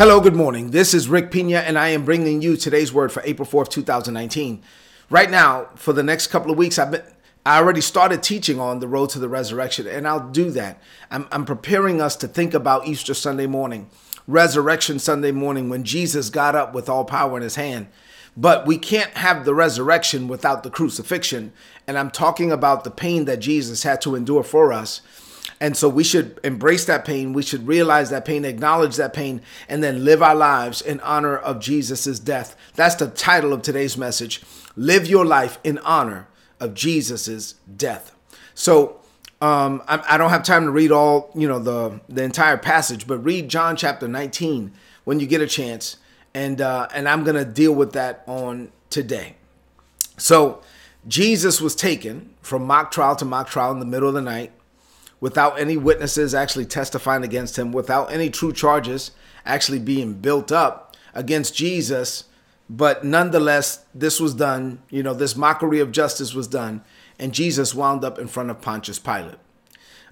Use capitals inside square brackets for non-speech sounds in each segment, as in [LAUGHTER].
Hello, good morning. This is Rick Pina, and I am bringing you today's word for April 4th, 2019. Right now, for the next couple of weeks, I've been I already started teaching on the road to the resurrection, and I'll do that. I'm, I'm preparing us to think about Easter Sunday morning, Resurrection Sunday morning, when Jesus got up with all power in his hand. But we can't have the resurrection without the crucifixion. And I'm talking about the pain that Jesus had to endure for us and so we should embrace that pain. We should realize that pain, acknowledge that pain, and then live our lives in honor of Jesus' death. That's the title of today's message. Live your life in honor of Jesus' death. So um, I, I don't have time to read all, you know, the, the entire passage, but read John chapter 19 when you get a chance. And, uh, and I'm going to deal with that on today. So Jesus was taken from mock trial to mock trial in the middle of the night without any witnesses actually testifying against him, without any true charges actually being built up against Jesus. But nonetheless, this was done, you know, this mockery of justice was done, and Jesus wound up in front of Pontius Pilate.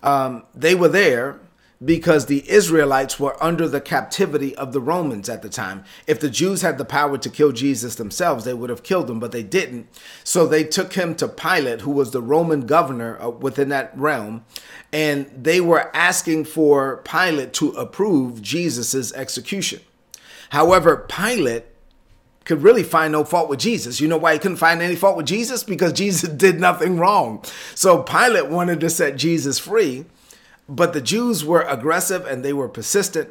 Um, they were there because the Israelites were under the captivity of the Romans at the time. If the Jews had the power to kill Jesus themselves, they would have killed him, but they didn't. So they took him to Pilate, who was the Roman governor uh, within that realm, and they were asking for Pilate to approve Jesus's execution. However, Pilate could really find no fault with Jesus. You know why he couldn't find any fault with Jesus? Because [LAUGHS] Jesus did nothing wrong. So Pilate wanted to set Jesus free but the Jews were aggressive and they were persistent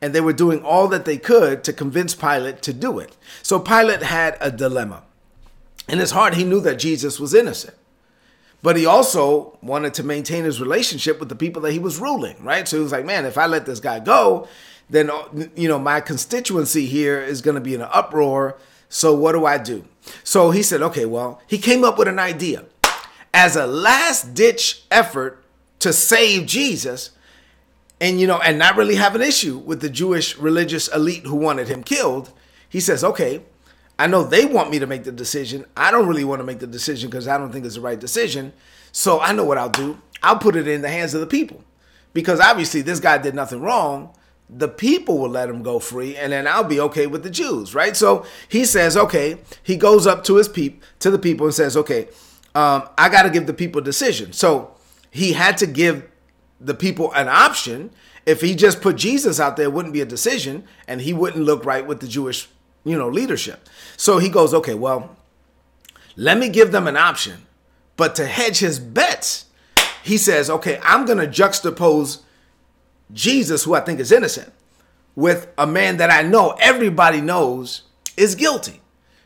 and they were doing all that they could to convince Pilate to do it. So Pilate had a dilemma. In his heart, he knew that Jesus was innocent. But he also wanted to maintain his relationship with the people that he was ruling, right? So he was like, man, if I let this guy go, then, you know, my constituency here is going to be in an uproar. So what do I do? So he said, okay, well, he came up with an idea. As a last ditch effort to save Jesus and you know and not really have an issue with the Jewish religious elite who wanted him killed he says okay I know they want me to make the decision. I don't really want to make the decision because I don't think it's the right decision. So I know what I'll do. I'll put it in the hands of the people. Because obviously this guy did nothing wrong. The people will let him go free and then I'll be okay with the Jews right? So he says okay. He goes up to his peep to the people and says okay um, I got to give the people a decision. So he had to give the people an option. If he just put Jesus out there, it wouldn't be a decision, and he wouldn't look right with the Jewish, you know, leadership. So he goes, okay, well, let me give them an option. But to hedge his bets, he says, okay, I'm going to juxtapose Jesus, who I think is innocent, with a man that I know everybody knows is guilty.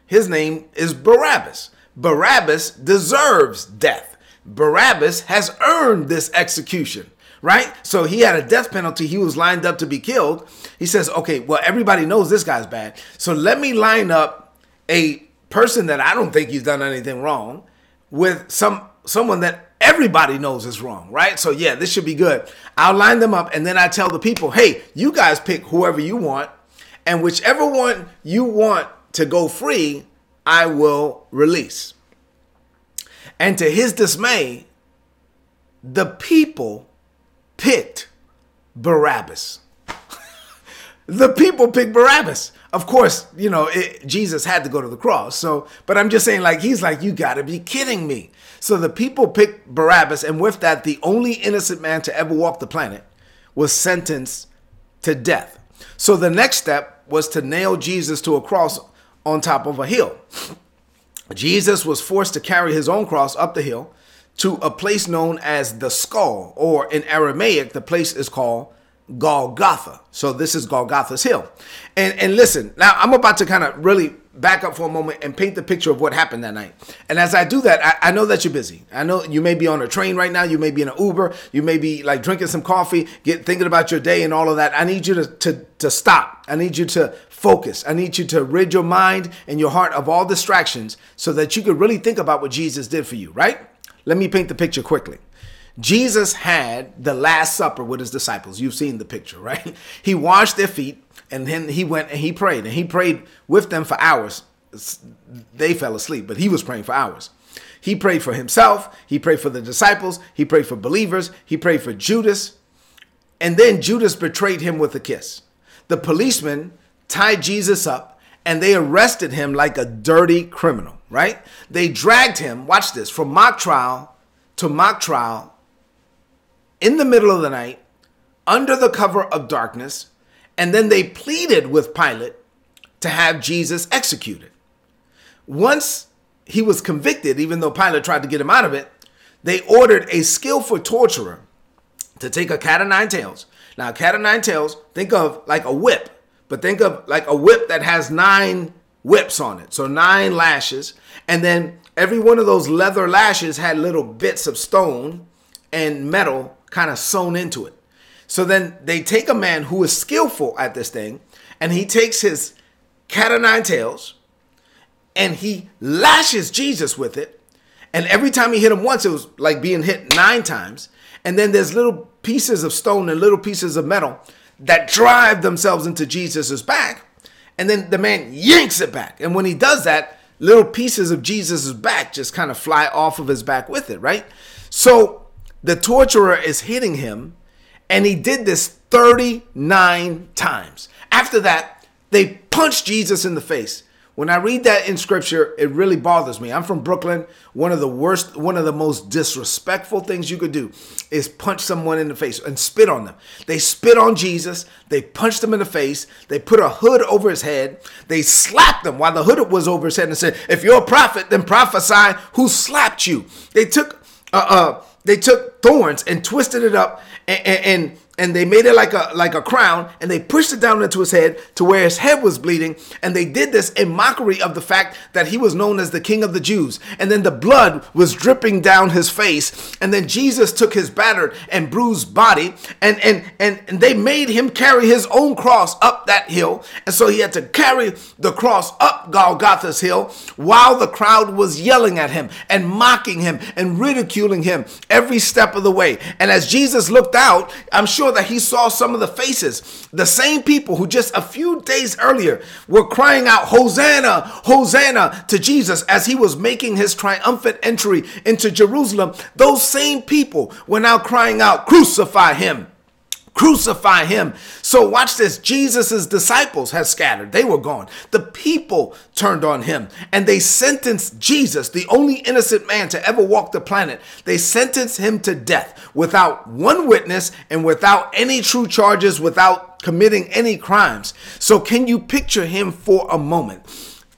His name is Barabbas. Barabbas deserves death. Barabbas has earned this execution, right? So he had a death penalty. He was lined up to be killed. He says, okay, well, everybody knows this guy's bad. So let me line up a person that I don't think he's done anything wrong with some someone that everybody knows is wrong, right? So yeah, this should be good. I'll line them up and then I tell the people, hey, you guys pick whoever you want, and whichever one you want to go free, I will release. And to his dismay, the people picked Barabbas. [LAUGHS] the people picked Barabbas. Of course, you know, it, Jesus had to go to the cross. So, but I'm just saying, like, he's like, you gotta be kidding me. So the people picked Barabbas, and with that, the only innocent man to ever walk the planet was sentenced to death. So the next step was to nail Jesus to a cross on top of a hill. Jesus was forced to carry his own cross up the hill to a place known as the skull, or in Aramaic, the place is called Golgotha. So this is Golgotha's hill. And and listen, now I'm about to kind of really back up for a moment and paint the picture of what happened that night. And as I do that, I, I, know that you're busy. I know you may be on a train right now, you may be in an Uber, you may be like drinking some coffee, get thinking about your day and all of that. I need you to to, to stop. I need you to focus. I need you to rid your mind and your heart of all distractions so that you could really think about what Jesus did for you, right? Let me paint the picture quickly. Jesus had the Last Supper with his disciples. You've seen the picture, [LAUGHS] right? He washed their feet and then he went and he prayed. And he prayed with them for hours. They fell asleep, but he was praying for hours. He prayed for himself, he prayed for the disciples, he prayed for believers, he prayed for Judas. And then Judas betrayed him with a kiss. the policemen tied Jesus up and they arrested him like a dirty criminal, right? They dragged him, watch this, from mock trial to mock trial in the middle of the night under the cover of darkness. And then they pleaded with Pilate to have Jesus executed. Once he was convicted, even though Pilate tried to get him out of it, they ordered a skillful torturer to take a cat of nine tails. Now, cat of nine tails, think of like a whip, but think of like a whip that has nine whips on it. So nine lashes. And then every one of those leather lashes had little bits of stone and metal kind of sewn into it. So then they take a man who is skillful at this thing and he takes his cat of nine tails and he lashes Jesus with it. And every time he hit him once, it was like being hit nine times. And then there's little pieces of stone and little pieces of metal that drive themselves into Jesus's back. And then the man yanks it back. And when he does that, little pieces of Jesus's back just kind of fly off of his back with it, right? So the torturer is hitting him, and he did this 39 times. After that, they punched Jesus in the face. When I read that in scripture, it really bothers me. I'm from Brooklyn. One of the worst, one of the most disrespectful things you could do is punch someone in the face and spit on them. They spit on Jesus. They punched him in the face. They put a hood over his head. They slapped him while the hood was over his head and said, If you're a prophet, then prophesy who slapped you. They took, uh, uh, they took thorns and twisted it up and, and, and they made it like a like a crown and they pushed it down into his head to where his head was bleeding and they did this in mockery of the fact that he was known as the king of the Jews. And then the blood was dripping down his face and then Jesus took his battered and bruised body and and and, and they made him carry his own cross up that hill. And so he had to carry the cross up Golgotha's hill while the crowd was yelling at him and mocking him and ridiculing him every step of the way. And as Jesus looked out I'm sure sure that he saw some of the faces, the same people who just a few days earlier were crying out, Hosanna, Hosanna to Jesus as he was making his triumphant entry into Jerusalem. Those same people were now crying out, Crucify him. Crucify him. So watch this. Jesus's disciples had scattered. They were gone. The people turned on him and they sentenced Jesus, the only innocent man to ever walk the planet. They sentenced him to death without one witness and without any true charges, without committing any crimes. So can you picture him for a moment?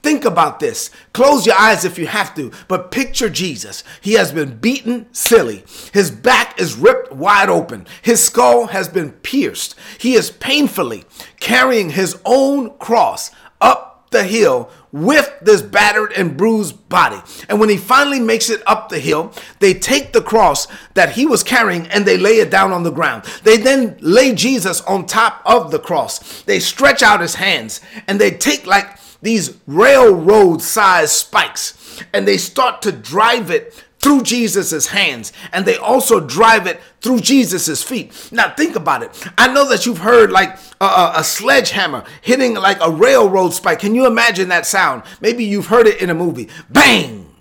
Think about this. Close your eyes if you have to, but picture Jesus. He has been beaten silly. His back is ripped wide open. His skull has been pierced. He is painfully carrying his own cross up the hill with this battered and bruised body. And when he finally makes it up the hill, they take the cross that he was carrying and they lay it down on the ground. They then lay Jesus on top of the cross. They stretch out his hands and they take like these railroad sized spikes and they start to drive it through Jesus's hands and they also drive it through Jesus's feet. Now think about it. I know that you've heard like a, a, a, sledgehammer hitting like a railroad spike. Can you imagine that sound? Maybe you've heard it in a movie. Bang!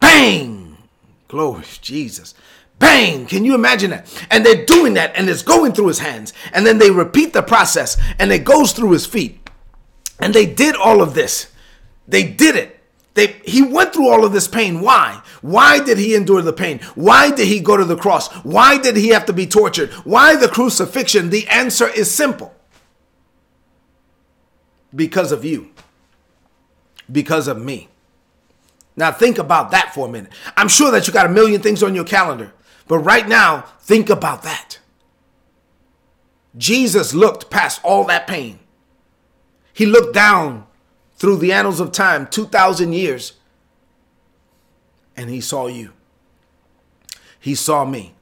Bang! Glory Jesus. Bang! Can you imagine that? And they're doing that and it's going through his hands. And then they repeat the process and it goes through his feet. And they did all of this. They did it. They, he went through all of this pain. Why? Why did he endure the pain? Why did he go to the cross? Why did he have to be tortured? Why the crucifixion? The answer is simple because of you, because of me. Now, think about that for a minute. I'm sure that you got a million things on your calendar, but right now, think about that. Jesus looked past all that pain he looked down through the annals of time, 2,000 years, and he saw you. He saw me.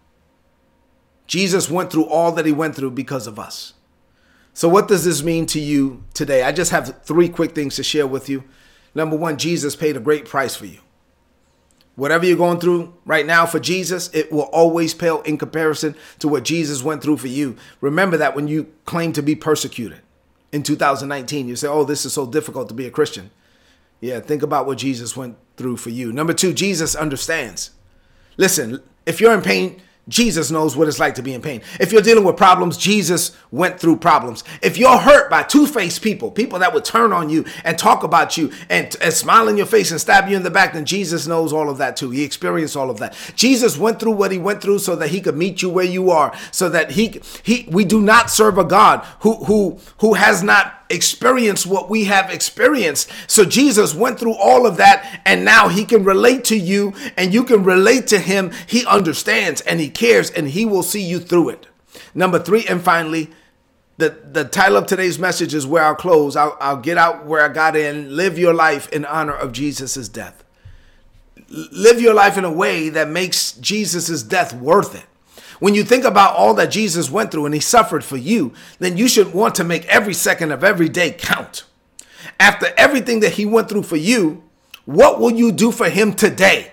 Jesus went through all that he went through because of us. So, what does this mean to you today? I just have three quick things to share with you. Number one, Jesus paid a great price for you. Whatever you're going through right now for Jesus, it will always pale in comparison to what Jesus went through for you. Remember that when you claim to be persecuted in 2019. You say, oh, this is so difficult to be a Christian. Yeah, think about what Jesus went through for you. Number two, Jesus understands. Listen, if you're in pain, Jesus knows what it's like to be in pain. If you're dealing with problems, Jesus went through problems. If you're hurt by two faced people, people that would turn on you and talk about you and, and smile in your face and stab you in the back, then Jesus knows all of that too. He experienced all of that. Jesus went through what he went through so that he could meet you where you are, so that he he we do not serve a God who who who has not experience what we have experienced. So Jesus went through all of that and now he can relate to you and you can relate to him. He understands and he cares and he will see you through it. Number three, and finally, the, the title of today's message is where I'll close. I'll, I'll get out where I got in. Live your life in honor of Jesus' death. Live your life in a way that makes Jesus' death worth it. When you think about all that Jesus went through and he suffered for you, then you should want to make every second of every day count. After everything that he went through for you, what will you do for him today?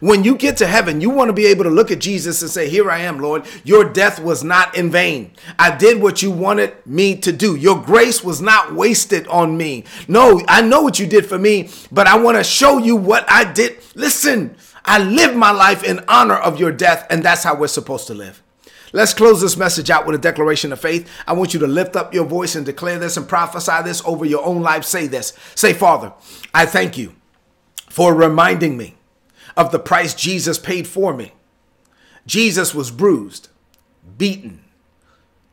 When you get to heaven, you want to be able to look at Jesus and say, Here I am, Lord. Your death was not in vain. I did what you wanted me to do. Your grace was not wasted on me. No, I know what you did for me, but I want to show you what I did. Listen, I live my life in honor of your death, and that's how we're supposed to live. Let's close this message out with a declaration of faith. I want you to lift up your voice and declare this and prophesy this over your own life. Say this. Say, Father, I thank you for reminding me of the price Jesus paid for me. Jesus was bruised, beaten,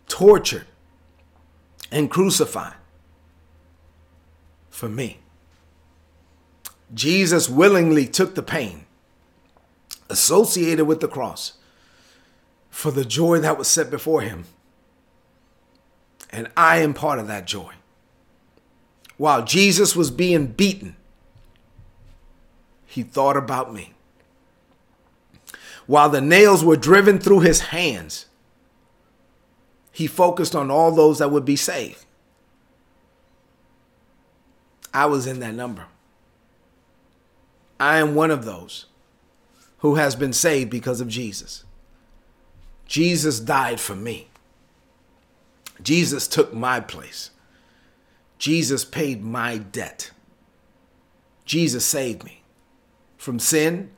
tortured, and crucified for me. Jesus willingly took the pain associated with the cross for the joy that was set before him. And I am part of that joy. While Jesus was being beaten, he thought about me. While the nails were driven through his hands, he focused on all those that would be saved. I was in that number. I am one of those who has been saved because of Jesus. Jesus died for me. Jesus took my place. Jesus paid my debt. Jesus saved me from sin,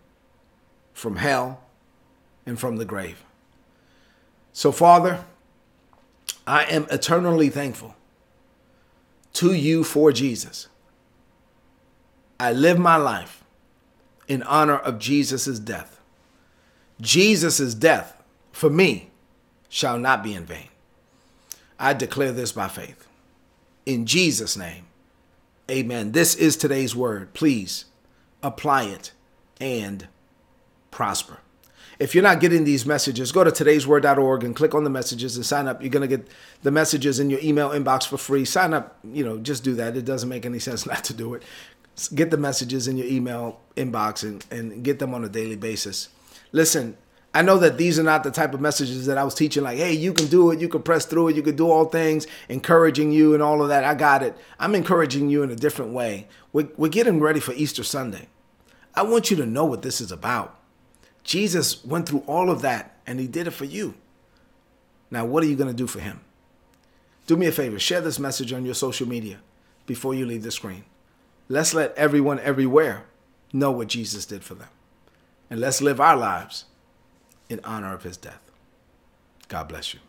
from hell, and from the grave. So, Father, I am eternally thankful to you for Jesus. I live my life in honor of Jesus' death. Jesus' death for me shall not be in vain. I declare this by faith. In Jesus' name, amen. This is today's word. Please apply it and prosper. If you're not getting these messages, go to today'sword.org and click on the messages and sign up. You're going to get the messages in your email inbox for free. Sign up, you know, just do that. It doesn't make any sense [LAUGHS] not to do it get the messages in your email inbox and, and get them on a daily basis. Listen, I know that these are not the type of messages that I was teaching, like, hey, you can do it, you can press through it, you can do all things, encouraging you and all of that. I got it. I'm encouraging you in a different way. We're, we're getting ready for Easter Sunday. I want you to know what this is about. Jesus went through all of that and he did it for you. Now, what are you going to do for him? Do me a favor, share this message on your social media before you leave the screen. Let's let everyone everywhere know what Jesus did for them. And let's live our lives in honor of his death. God bless you.